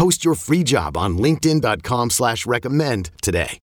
Post your free job on LinkedIn.com slash recommend today.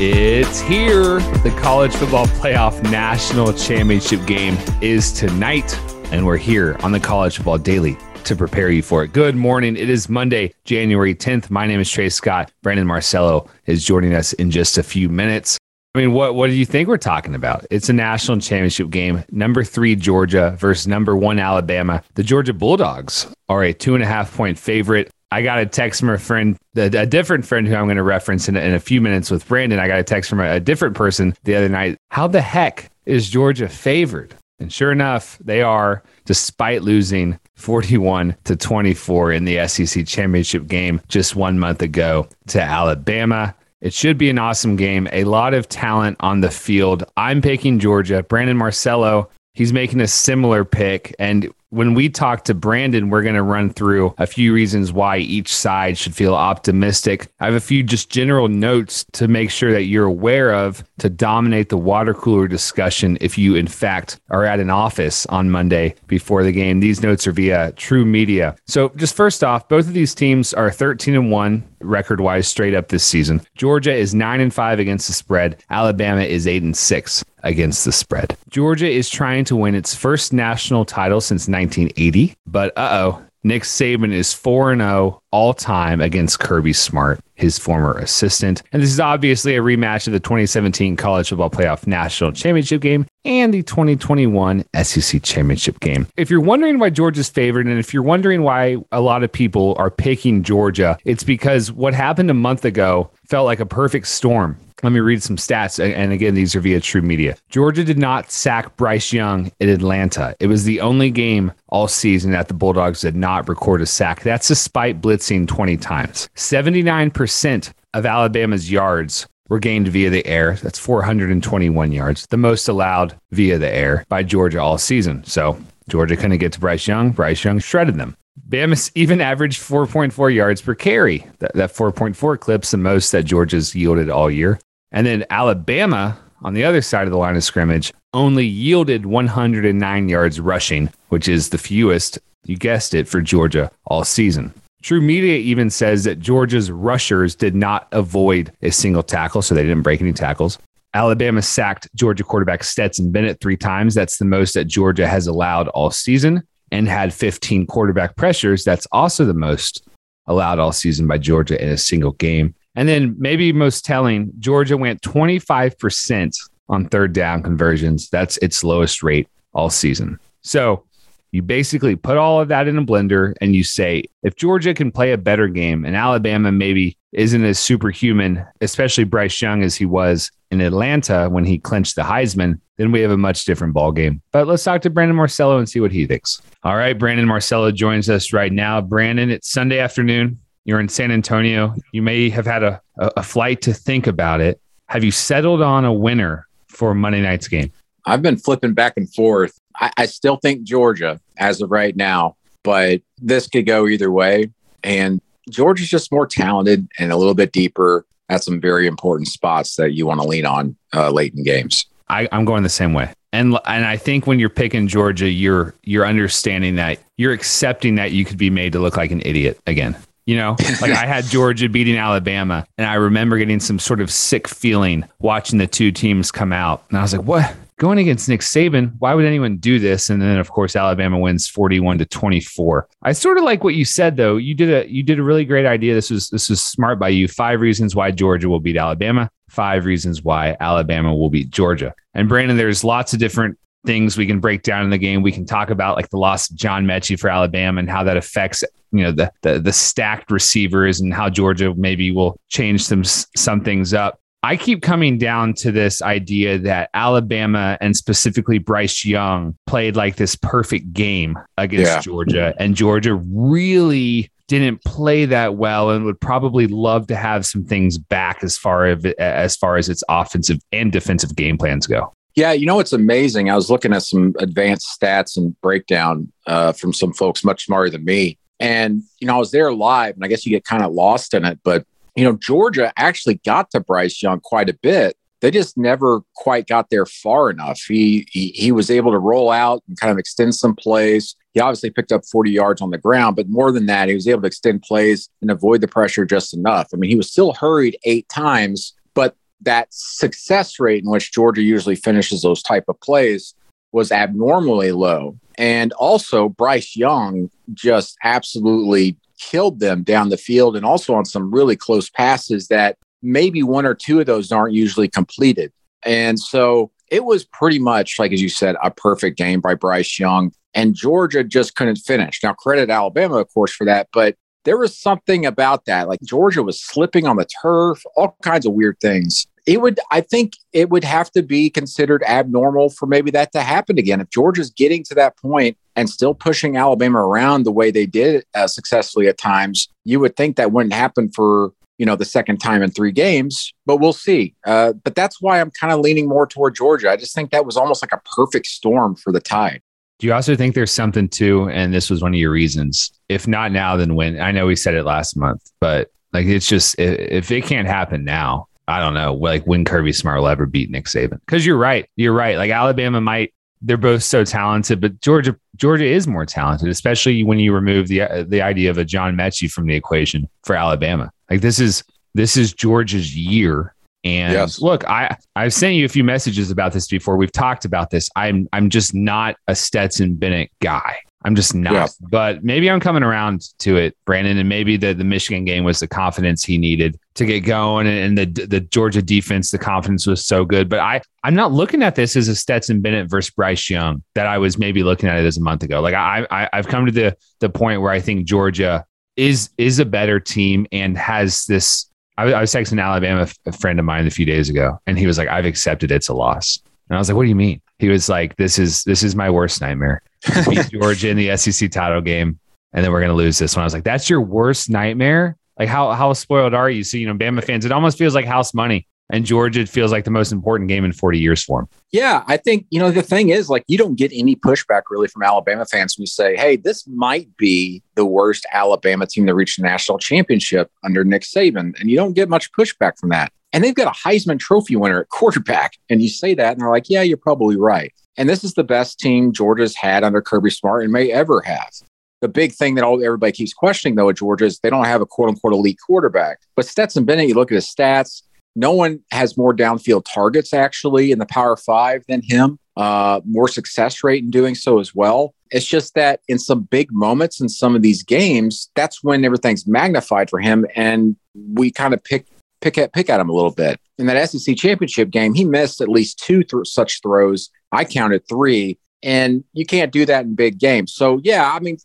It's here. The college football playoff national championship game is tonight, and we're here on the College Football Daily to prepare you for it. Good morning. It is Monday, January 10th. My name is Trey Scott. Brandon Marcello is joining us in just a few minutes. I mean, what what do you think we're talking about? It's a national championship game. Number three Georgia versus number one Alabama. The Georgia Bulldogs are a two and a half point favorite. I got a text from a friend, a, different friend who I'm going to reference in, in, a few minutes with Brandon. I got a text from a, a different person the other night. How the heck is Georgia favored? And sure enough, they are, despite losing 41 to 24 in the SEC championship game just one month ago to Alabama. It should be an awesome game. A lot of talent on the field. I'm picking Georgia. Brandon Marcello, he's making a similar pick. And when we talk to Brandon, we're going to run through a few reasons why each side should feel optimistic. I have a few just general notes to make sure that you're aware of to dominate the water cooler discussion if you, in fact, are at an office on Monday before the game. These notes are via TruMedia. So, just first off, both of these teams are 13 and 1 record wise straight up this season. Georgia is 9 and 5 against the spread, Alabama is 8 and 6 against the spread. Georgia is trying to win its first national title since 1980, but uh oh, Nick Saban is 4 0 all time against Kirby Smart, his former assistant. And this is obviously a rematch of the 2017 College Football Playoff National Championship game and the 2021 SEC Championship game. If you're wondering why Georgia's favored, and if you're wondering why a lot of people are picking Georgia, it's because what happened a month ago felt like a perfect storm let me read some stats. And again, these are via TruMedia. Georgia did not sack Bryce Young in Atlanta. It was the only game all season that the Bulldogs did not record a sack. That's despite blitzing 20 times. 79% of Alabama's yards were gained via the air. That's 421 yards, the most allowed via the air by Georgia all season. So Georgia couldn't get to Bryce Young. Bryce Young shredded them. Bama even averaged 4.4 yards per carry. That, that 4.4 clips the most that Georgia's yielded all year. And then Alabama on the other side of the line of scrimmage only yielded 109 yards rushing, which is the fewest, you guessed it, for Georgia all season. TruMedia even says that Georgia's rushers did not avoid a single tackle, so they didn't break any tackles. Alabama sacked Georgia quarterback Stetson Bennett three times. That's the most that Georgia has allowed all season and had 15 quarterback pressures. That's also the most allowed all season by Georgia in a single game. And then maybe most telling, Georgia went 25% on third down conversions. That's its lowest rate all season. So you basically put all of that in a blender and you say, if Georgia can play a better game and Alabama maybe isn't as superhuman, especially Bryce Young as he was in Atlanta when he clinched the Heisman, then we have a much different ball game. But let's talk to Brandon Marcello and see what he thinks. All right, Brandon Marcello joins us right now. Brandon, it's Sunday afternoon. You're in San Antonio. You may have had a, a flight to think about it. Have you settled on a winner for Monday night's game? I've been flipping back and forth. I, I still think Georgia as of right now, but this could go either way. And Georgia's just more talented and a little bit deeper at some very important spots that you want to lean on uh, late in games. I, I'm going the same way. And and I think when you're picking Georgia, you're you're understanding that you're accepting that you could be made to look like an idiot again. You know, like I had Georgia beating Alabama, and I remember getting some sort of sick feeling watching the two teams come out. And I was like, what? Going against Nick Saban, why would anyone do this? And then, of course, Alabama wins 41 to 24. I sort of like what you said, though. You did a you did a really great idea. This was this was smart by you. Five reasons why Georgia will beat Alabama. Five reasons why Alabama will beat Georgia. And Brandon, there's lots of different things we can break down in the game. We can talk about like the loss of John Metchie for Alabama and how that affects you know the, the the stacked receivers and how Georgia maybe will change some some things up. I keep coming down to this idea that Alabama and specifically Bryce Young played like this perfect game against yeah. Georgia, and Georgia really didn't play that well and would probably love to have some things back as far as as far as its offensive and defensive game plans go. Yeah, you know it's amazing. I was looking at some advanced stats and breakdown uh, from some folks much smarter than me, and you know I was there live, and I guess you get kind of lost in it. But you know Georgia actually got to Bryce Young quite a bit. They just never quite got there far enough. He, he he was able to roll out and kind of extend some plays. He obviously picked up 40 yards on the ground, but more than that, he was able to extend plays and avoid the pressure just enough. I mean, he was still hurried eight times, but that success rate in which Georgia usually finishes those type of plays was abnormally low. And also, Bryce Young just absolutely killed them down the field and also on some really close passes that maybe one or two of those aren't usually completed. And so it was pretty much, like as you said, a perfect game by Bryce Young. And Georgia just couldn't finish. Now, credit Alabama, of course, for that. But there was something about that. Like Georgia was slipping on the turf, all kinds of weird things it would i think it would have to be considered abnormal for maybe that to happen again. If georgia's getting to that point and still pushing alabama around the way they did uh, successfully at times you would think that wouldn't happen for you know the second time in three games but we'll see. Uh, but that's why i'm kind of leaning more toward georgia. I just think that was almost like a perfect storm for the tide. Do you also think there's something too and this was one of your reasons if not now then when i know we said it last month but like it's just if it can't happen now I don't know, like when Kirby Smart will ever beat Nick Saban. Because you're right, you're right. Like Alabama might, they're both so talented, but Georgia, Georgia is more talented, especially when you remove the the idea of a John Metchie from the equation for Alabama. Like this is this is Georgia's year. And yes. look, I I've sent you a few messages about this before. We've talked about this. I'm I'm just not a Stetson Bennett guy. I'm just not. Yeah. But maybe I'm coming around to it, Brandon, and maybe the the Michigan game was the confidence he needed to get going, and, and the the Georgia defense, the confidence was so good. But I I'm not looking at this as a Stetson Bennett versus Bryce Young that I was maybe looking at it as a month ago. Like I, I I've come to the the point where I think Georgia is is a better team and has this. I, I was texting an Alabama, a friend of mine, a few days ago, and he was like, "I've accepted it's a loss." And I was like, "What do you mean?" He was like, "This is this is my worst nightmare." Beat Georgia in the SEC title game, and then we're going to lose this one. I was like, that's your worst nightmare. Like how how spoiled are you? So you know, Bama fans, it almost feels like house money. And Georgia feels like the most important game in 40 years for them. Yeah, I think, you know, the thing is, like, you don't get any pushback really from Alabama fans when you say, hey, this might be the worst Alabama team to reach the national championship under Nick Saban. And you don't get much pushback from that. And they've got a Heisman Trophy winner at quarterback. And you say that, and they're like, yeah, you're probably right. And this is the best team Georgia's had under Kirby Smart and may ever have. The big thing that all, everybody keeps questioning, though, at Georgia is they don't have a quote unquote elite quarterback. But Stetson Bennett, you look at his stats, no one has more downfield targets actually in the Power Five than him, uh, more success rate in doing so as well. It's just that in some big moments in some of these games, that's when everything's magnified for him. And we kind of pick pick at pick at him a little bit. In that SEC championship game, he missed at least two th- such throws. I counted three, and you can't do that in big games. So yeah, I mean,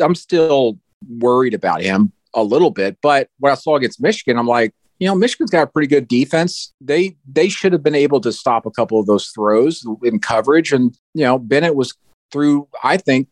I'm still worried about him a little bit. But what I saw against Michigan, I'm like, you know, Michigan's got a pretty good defense. They they should have been able to stop a couple of those throws in coverage, and you know, Bennett was through. I think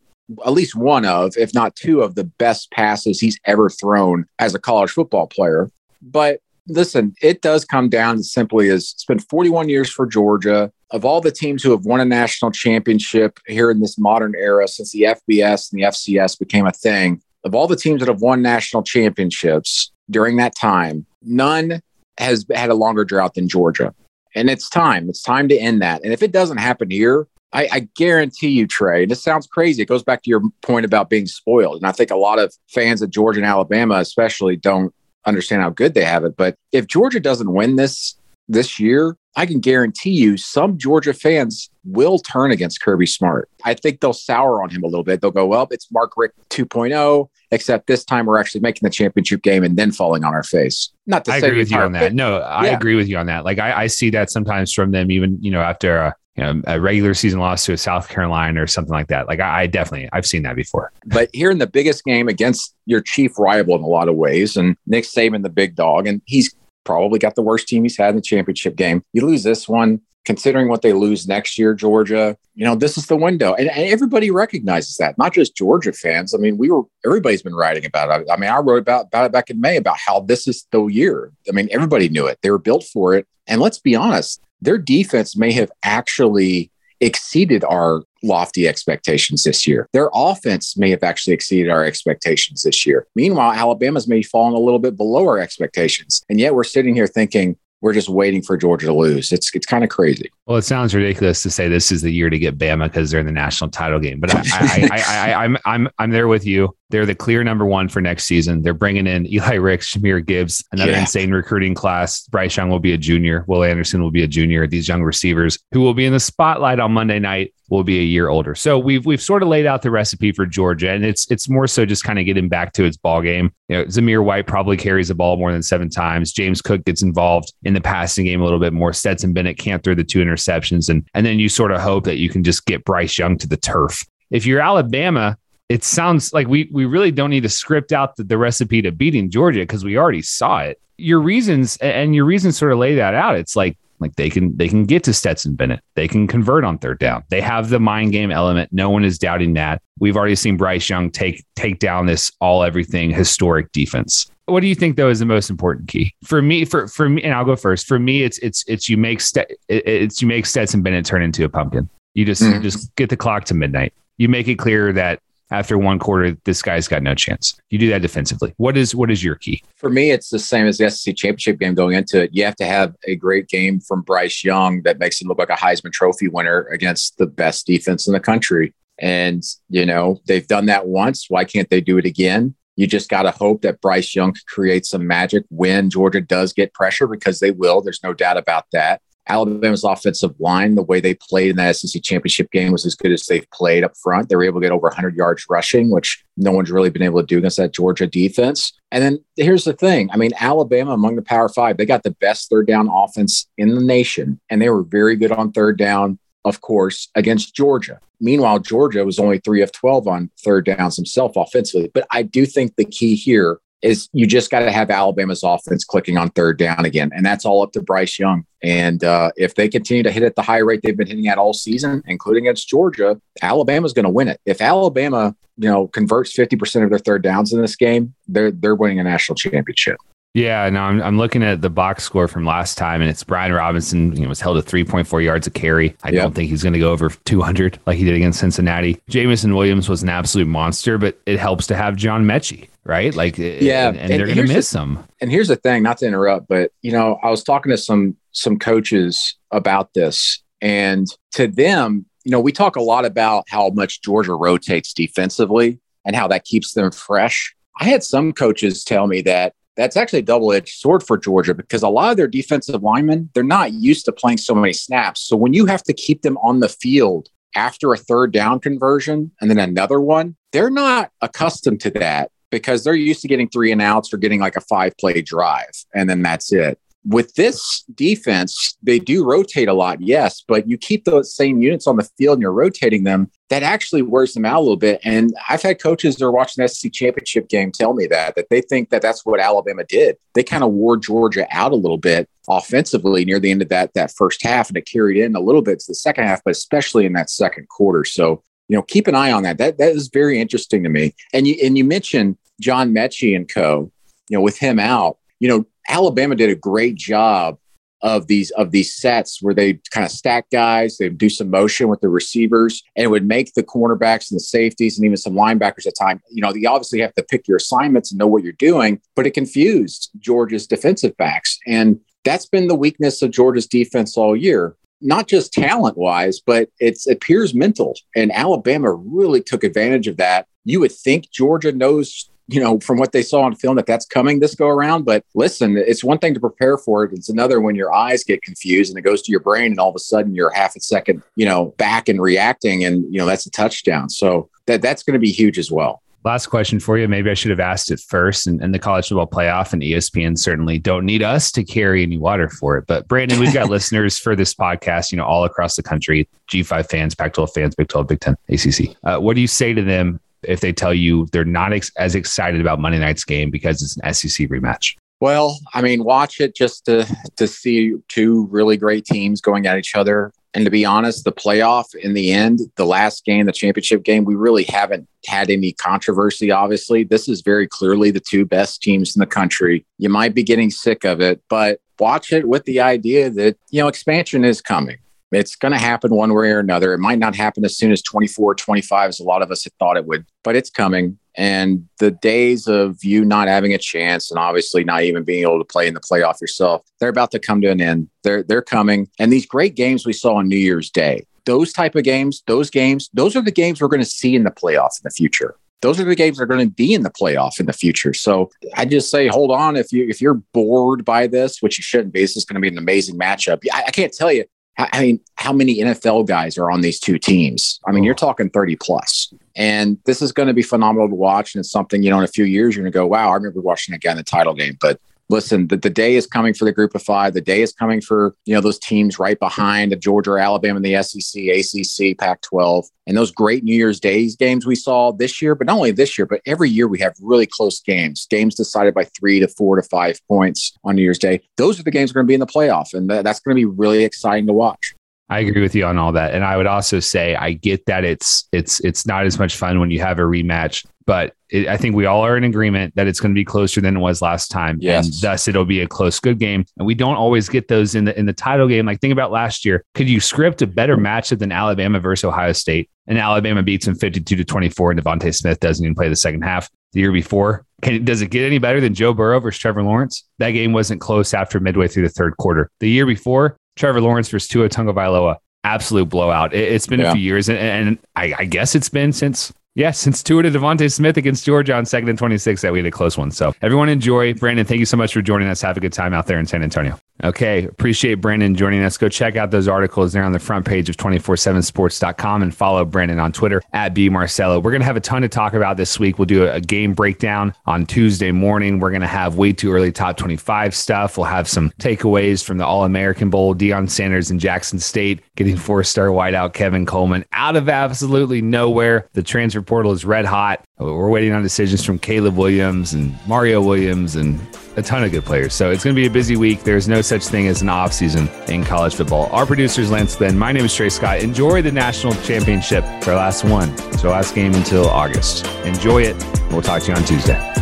at least one of, if not two, of the best passes he's ever thrown as a college football player. But listen, it does come down to simply as it's been 41 years for Georgia. Of all the teams who have won a national championship here in this modern era since the FBS and the FCS became a thing, of all the teams that have won national championships during that time, none has had a longer drought than Georgia. And it's time. It's time to end that. And if it doesn't happen here, I, I, guarantee you, Trey, and this sounds crazy. It goes back to your point about being spoiled. And I think a lot of fans of Georgia and Alabama, especially, don't understand how good they have it. But if Georgia doesn't win this this year, I can guarantee you some Georgia fans will turn against Kirby Smart. I think they'll sour on him a little bit. They'll go, well, it's Mark Richt 2.0, except this time we're actually making the championship game and then falling on our face. Not to I say agree with you on that. No, I yeah. agree with you on that. Like I, I, see that sometimes from them, even, you know, after a, you know, a regular season loss to a South Carolina or something like that. Like I, I definitely, I've seen that before. But here in the biggest game against your chief rival in a lot of ways, and Nick Saban, the big dog, and he's probably got the worst team he's had in the championship game. You lose this one, considering what they lose next year, Georgia, you know, this is the window. And, and, everybody recognizes that, not just Georgia fans. I mean, we were, everybody's been writing about it. I mean, I wrote about, about it back in May about how this is the year. I mean, everybody knew it. They were built for it. And let's be honest, their defense may have actually exceeded our lofty expectations this year. Their offense may have actually exceeded our expectations this year. Meanwhile, Alabama's maybe fallen a little bit below our expectations. And yet we're sitting here thinking, we're just waiting for Georgia to lose. It's it's kind of crazy. Well, it sounds ridiculous to say this is the year to get Bama because they're in the national title game. But I, I, I, I, I'm I'm I'm there with you. They're the clear number one for next season. They're bringing in Eli Ricks, Jahmyr Gibbs, another yeah. insane recruiting class. Bryce Young will be a junior. Will Anderson will be a junior. These young receivers who will be in the spotlight on Monday night will be a year older. So we've we've sort of laid out the recipe for Georgia, and it's it's more so just kind of getting back to its ball game. You know, Zamir White probably carries the ball more than seven times. James Cook gets involved in the passing game a little bit more. Stetson Bennett can't throw the two interceptions, and and then you sort of hope that you can just get Bryce Young to the turf. If you're Alabama, it sounds like we we really don't need to script out the, the recipe to beating Georgia because we already saw it. Your reasons and your reasons sort of lay that out. It's like like they can they can get to Stetson Bennett. They can convert on third down. They have the mind game element. No one is doubting that. We've already seen Bryce Young take take down this all everything historic defense. What do you think though is the most important key for me? For for me, and I'll go first. For me, it's it's it's you make St- it's you make Stetson Bennett turn into a pumpkin. You just mm-hmm. just get the clock to midnight. You make it clear that after one quarter, this guy's got no chance. You do that defensively. What is what is your key? For me, it's the same as the SEC championship game going into it. You have to have a great game from Bryce Young that makes him look like a Heisman Trophy winner against the best defense in the country. And, you know, they've done that once. Why can't they do it again? You just got to hope that Bryce Young creates some magic when Georgia does get pressure because they will. There's no doubt about that. Alabama's offensive line, the way they played in that SEC championship game was as good as they've played up front. They were able to get over 100 yards rushing, which no one's really been able to do against that Georgia defense. And then here's the thing I mean, Alabama among the Power Five, they got the best third down offense in the nation, and they were very good on third down, of course, against Georgia. Meanwhile, Georgia was only three of 12 on third downs himself offensively. But I do think the key here is you just got to have Alabama's offense clicking on third down again. And that's all up to Bryce Young. And uh, if they continue to hit at the high rate they've been hitting at all season, including against Georgia, Alabama's going to win it. If Alabama, you know, converts 50% of their third downs in this game, they're they're winning a national championship. Yeah, no, I'm, I'm looking at the box score from last time, and it's Brian Robinson. You know, was held to 3.4 yards a carry. I yep. don't think he's going to go over 200 like he did against Cincinnati. Jameson Williams was an absolute monster, but it helps to have John Metchie, right? Like, eh, yeah, and, and, and they're going to miss the, him. And here's the thing, not to interrupt, but you know, I was talking to some some coaches about this, and to them, you know, we talk a lot about how much Georgia rotates defensively and how that keeps them fresh. I had some coaches tell me that that's actually a double-edged sword for Georgia because a lot of their defensive linemen, they're not used to playing so many snaps. So when you have to keep them on the field after a third down conversion and then another one, they're not accustomed to that because they're used to getting three and outs or getting like a five play drive and then that's it with this defense, they do rotate a lot, yes, but you keep those same units on the field and you're rotating them. That actually wears them out a little bit. And I've had coaches that are watching the SEC championship game tell me that that they think that that's what Alabama did. They kind of wore Georgia out a little bit offensively near the end of that that first half, and it carried in a little bit to the second half, but especially in that second quarter. So you know, keep an eye on that. That that is very interesting to me. And you and you mentioned John Metchie and co. You know, with him out, you know, Alabama did a great job of these of these sets where they kind of stack guys, they do some motion with the receivers, and it would make the cornerbacks and the safeties and even some linebackers at time. You know, you obviously have to pick your assignments and know what you're doing, but it confused Georgia's defensive backs. And that's been the weakness of Georgia's defense all year. Not just talent wise, but it appears mental. And Alabama really took advantage of that. You would think Georgia knows you know, from what they saw on film that that's coming this go around. But listen, it's one thing to prepare for it. It's another when your eyes get confused and it goes to your brain and all of a sudden you're half a second, you know, back and reacting and, you know, that's a touchdown. So that that's going to be huge as well. Last question for you. Maybe I should have asked it first. And, and, the college football playoff and ESPN certainly don't need us to carry any water for it. But Brandon, we've got listeners for this podcast, you know, all across the country, G5 fans, Pac 12 fans, Big 12, Big 10, ACC. Uh, what do you say to them if they tell you they're not ex- as excited about Monday night's game because it's an SEC rematch? Well, I mean, watch it just to to see two really great teams going at each other. And to be honest, the playoff in the end, the last game, the championship game, we really haven't had any controversy. Obviously, this is very clearly the two best teams in the country. You might be getting sick of it, but watch it with the idea that, you know, expansion is coming. It's going to happen one way or another. It might not happen as soon as 24, 25, as a lot of us had thought it would, but it's coming. And the days of you not having a chance and obviously not even being able to play in the playoff yourself, they're about to come to an end. They're they're coming. And these great games we saw on New Year's Day, those type of games, those games, those are the games we're going to see in the playoffs in the future. Those are the games that are going to be in the playoff in the future. So I just say, hold on. If you if you're bored by this, which you shouldn't be, this is going to be an amazing matchup. I, I can't tell you I mean, how many NFL guys are on these two teams? I mean, you're oh. talking 30 plus. And this is going to be phenomenal to watch. And it's something, you know, in a few years, you're going to go, wow, I remember watching again the title game. But listen, the, the day is coming for the group of five. The day is coming for, you know, those teams right behind the Georgia, Alabama, and the SEC, ACC, Pac 12, and those great New Year's Days games we saw this year. But not only this year, but every year we have really close games, games decided by three to four to five points on New Year's Day. Those are the games that are going to be in the playoff. And that's going to be really exciting to watch. I agree with you on all that. And I would also say I get that it's it's it's not as much fun when you have a rematch, but it, I think we all are in agreement that it's going to be closer than it was last time. Yes. And thus it'll be a close good game. And we don't always get those in the in the title game. Like think about last year. Could you script a better matchup than Alabama versus Ohio State? And Alabama beats them 52 to 24 and DeVonta Smith doesn't even play the second half the year before. Can, does it get any better than Joe Burrow versus Trevor Lawrence? That game wasn't close after midway through the third quarter. The year before, Trevor Lawrence versus Tua Tagovailoa, absolute blowout. It, has been yeah. a few years, and, and I, I, guess it's been since yeah, since Tua to DeVonta Smith against Georgia on second and 26 that we had a close one. So everyone enjoy. Brandon, thank you so much for joining us. Have a good time out there in San Antonio. Okay. Appreciate Brandon joining us. Go check out those articles there on the front page of 247sports.com and follow Brandon on Twitter at B Marcello. We're going to have a ton to talk about this week. We'll do a, a game breakdown on Tuesday morning. We're going to have way too early top 25 stuff. We'll have some takeaways from the All American Bowl, Deion Sanders and Jackson State getting four star wideout Kevin Coleman out of absolutely nowhere. The transfer portal is red hot. We're waiting on decisions from Caleb Williams and Mario Williams and a ton of good players. So it's going to be a busy week. There's no such thing as an off season in college football. Our producers, Lance Ben. My name is Trey Scott. Enjoy the national championship our last one. It's our last game until August. Enjoy it. We'll talk to you on Tuesday.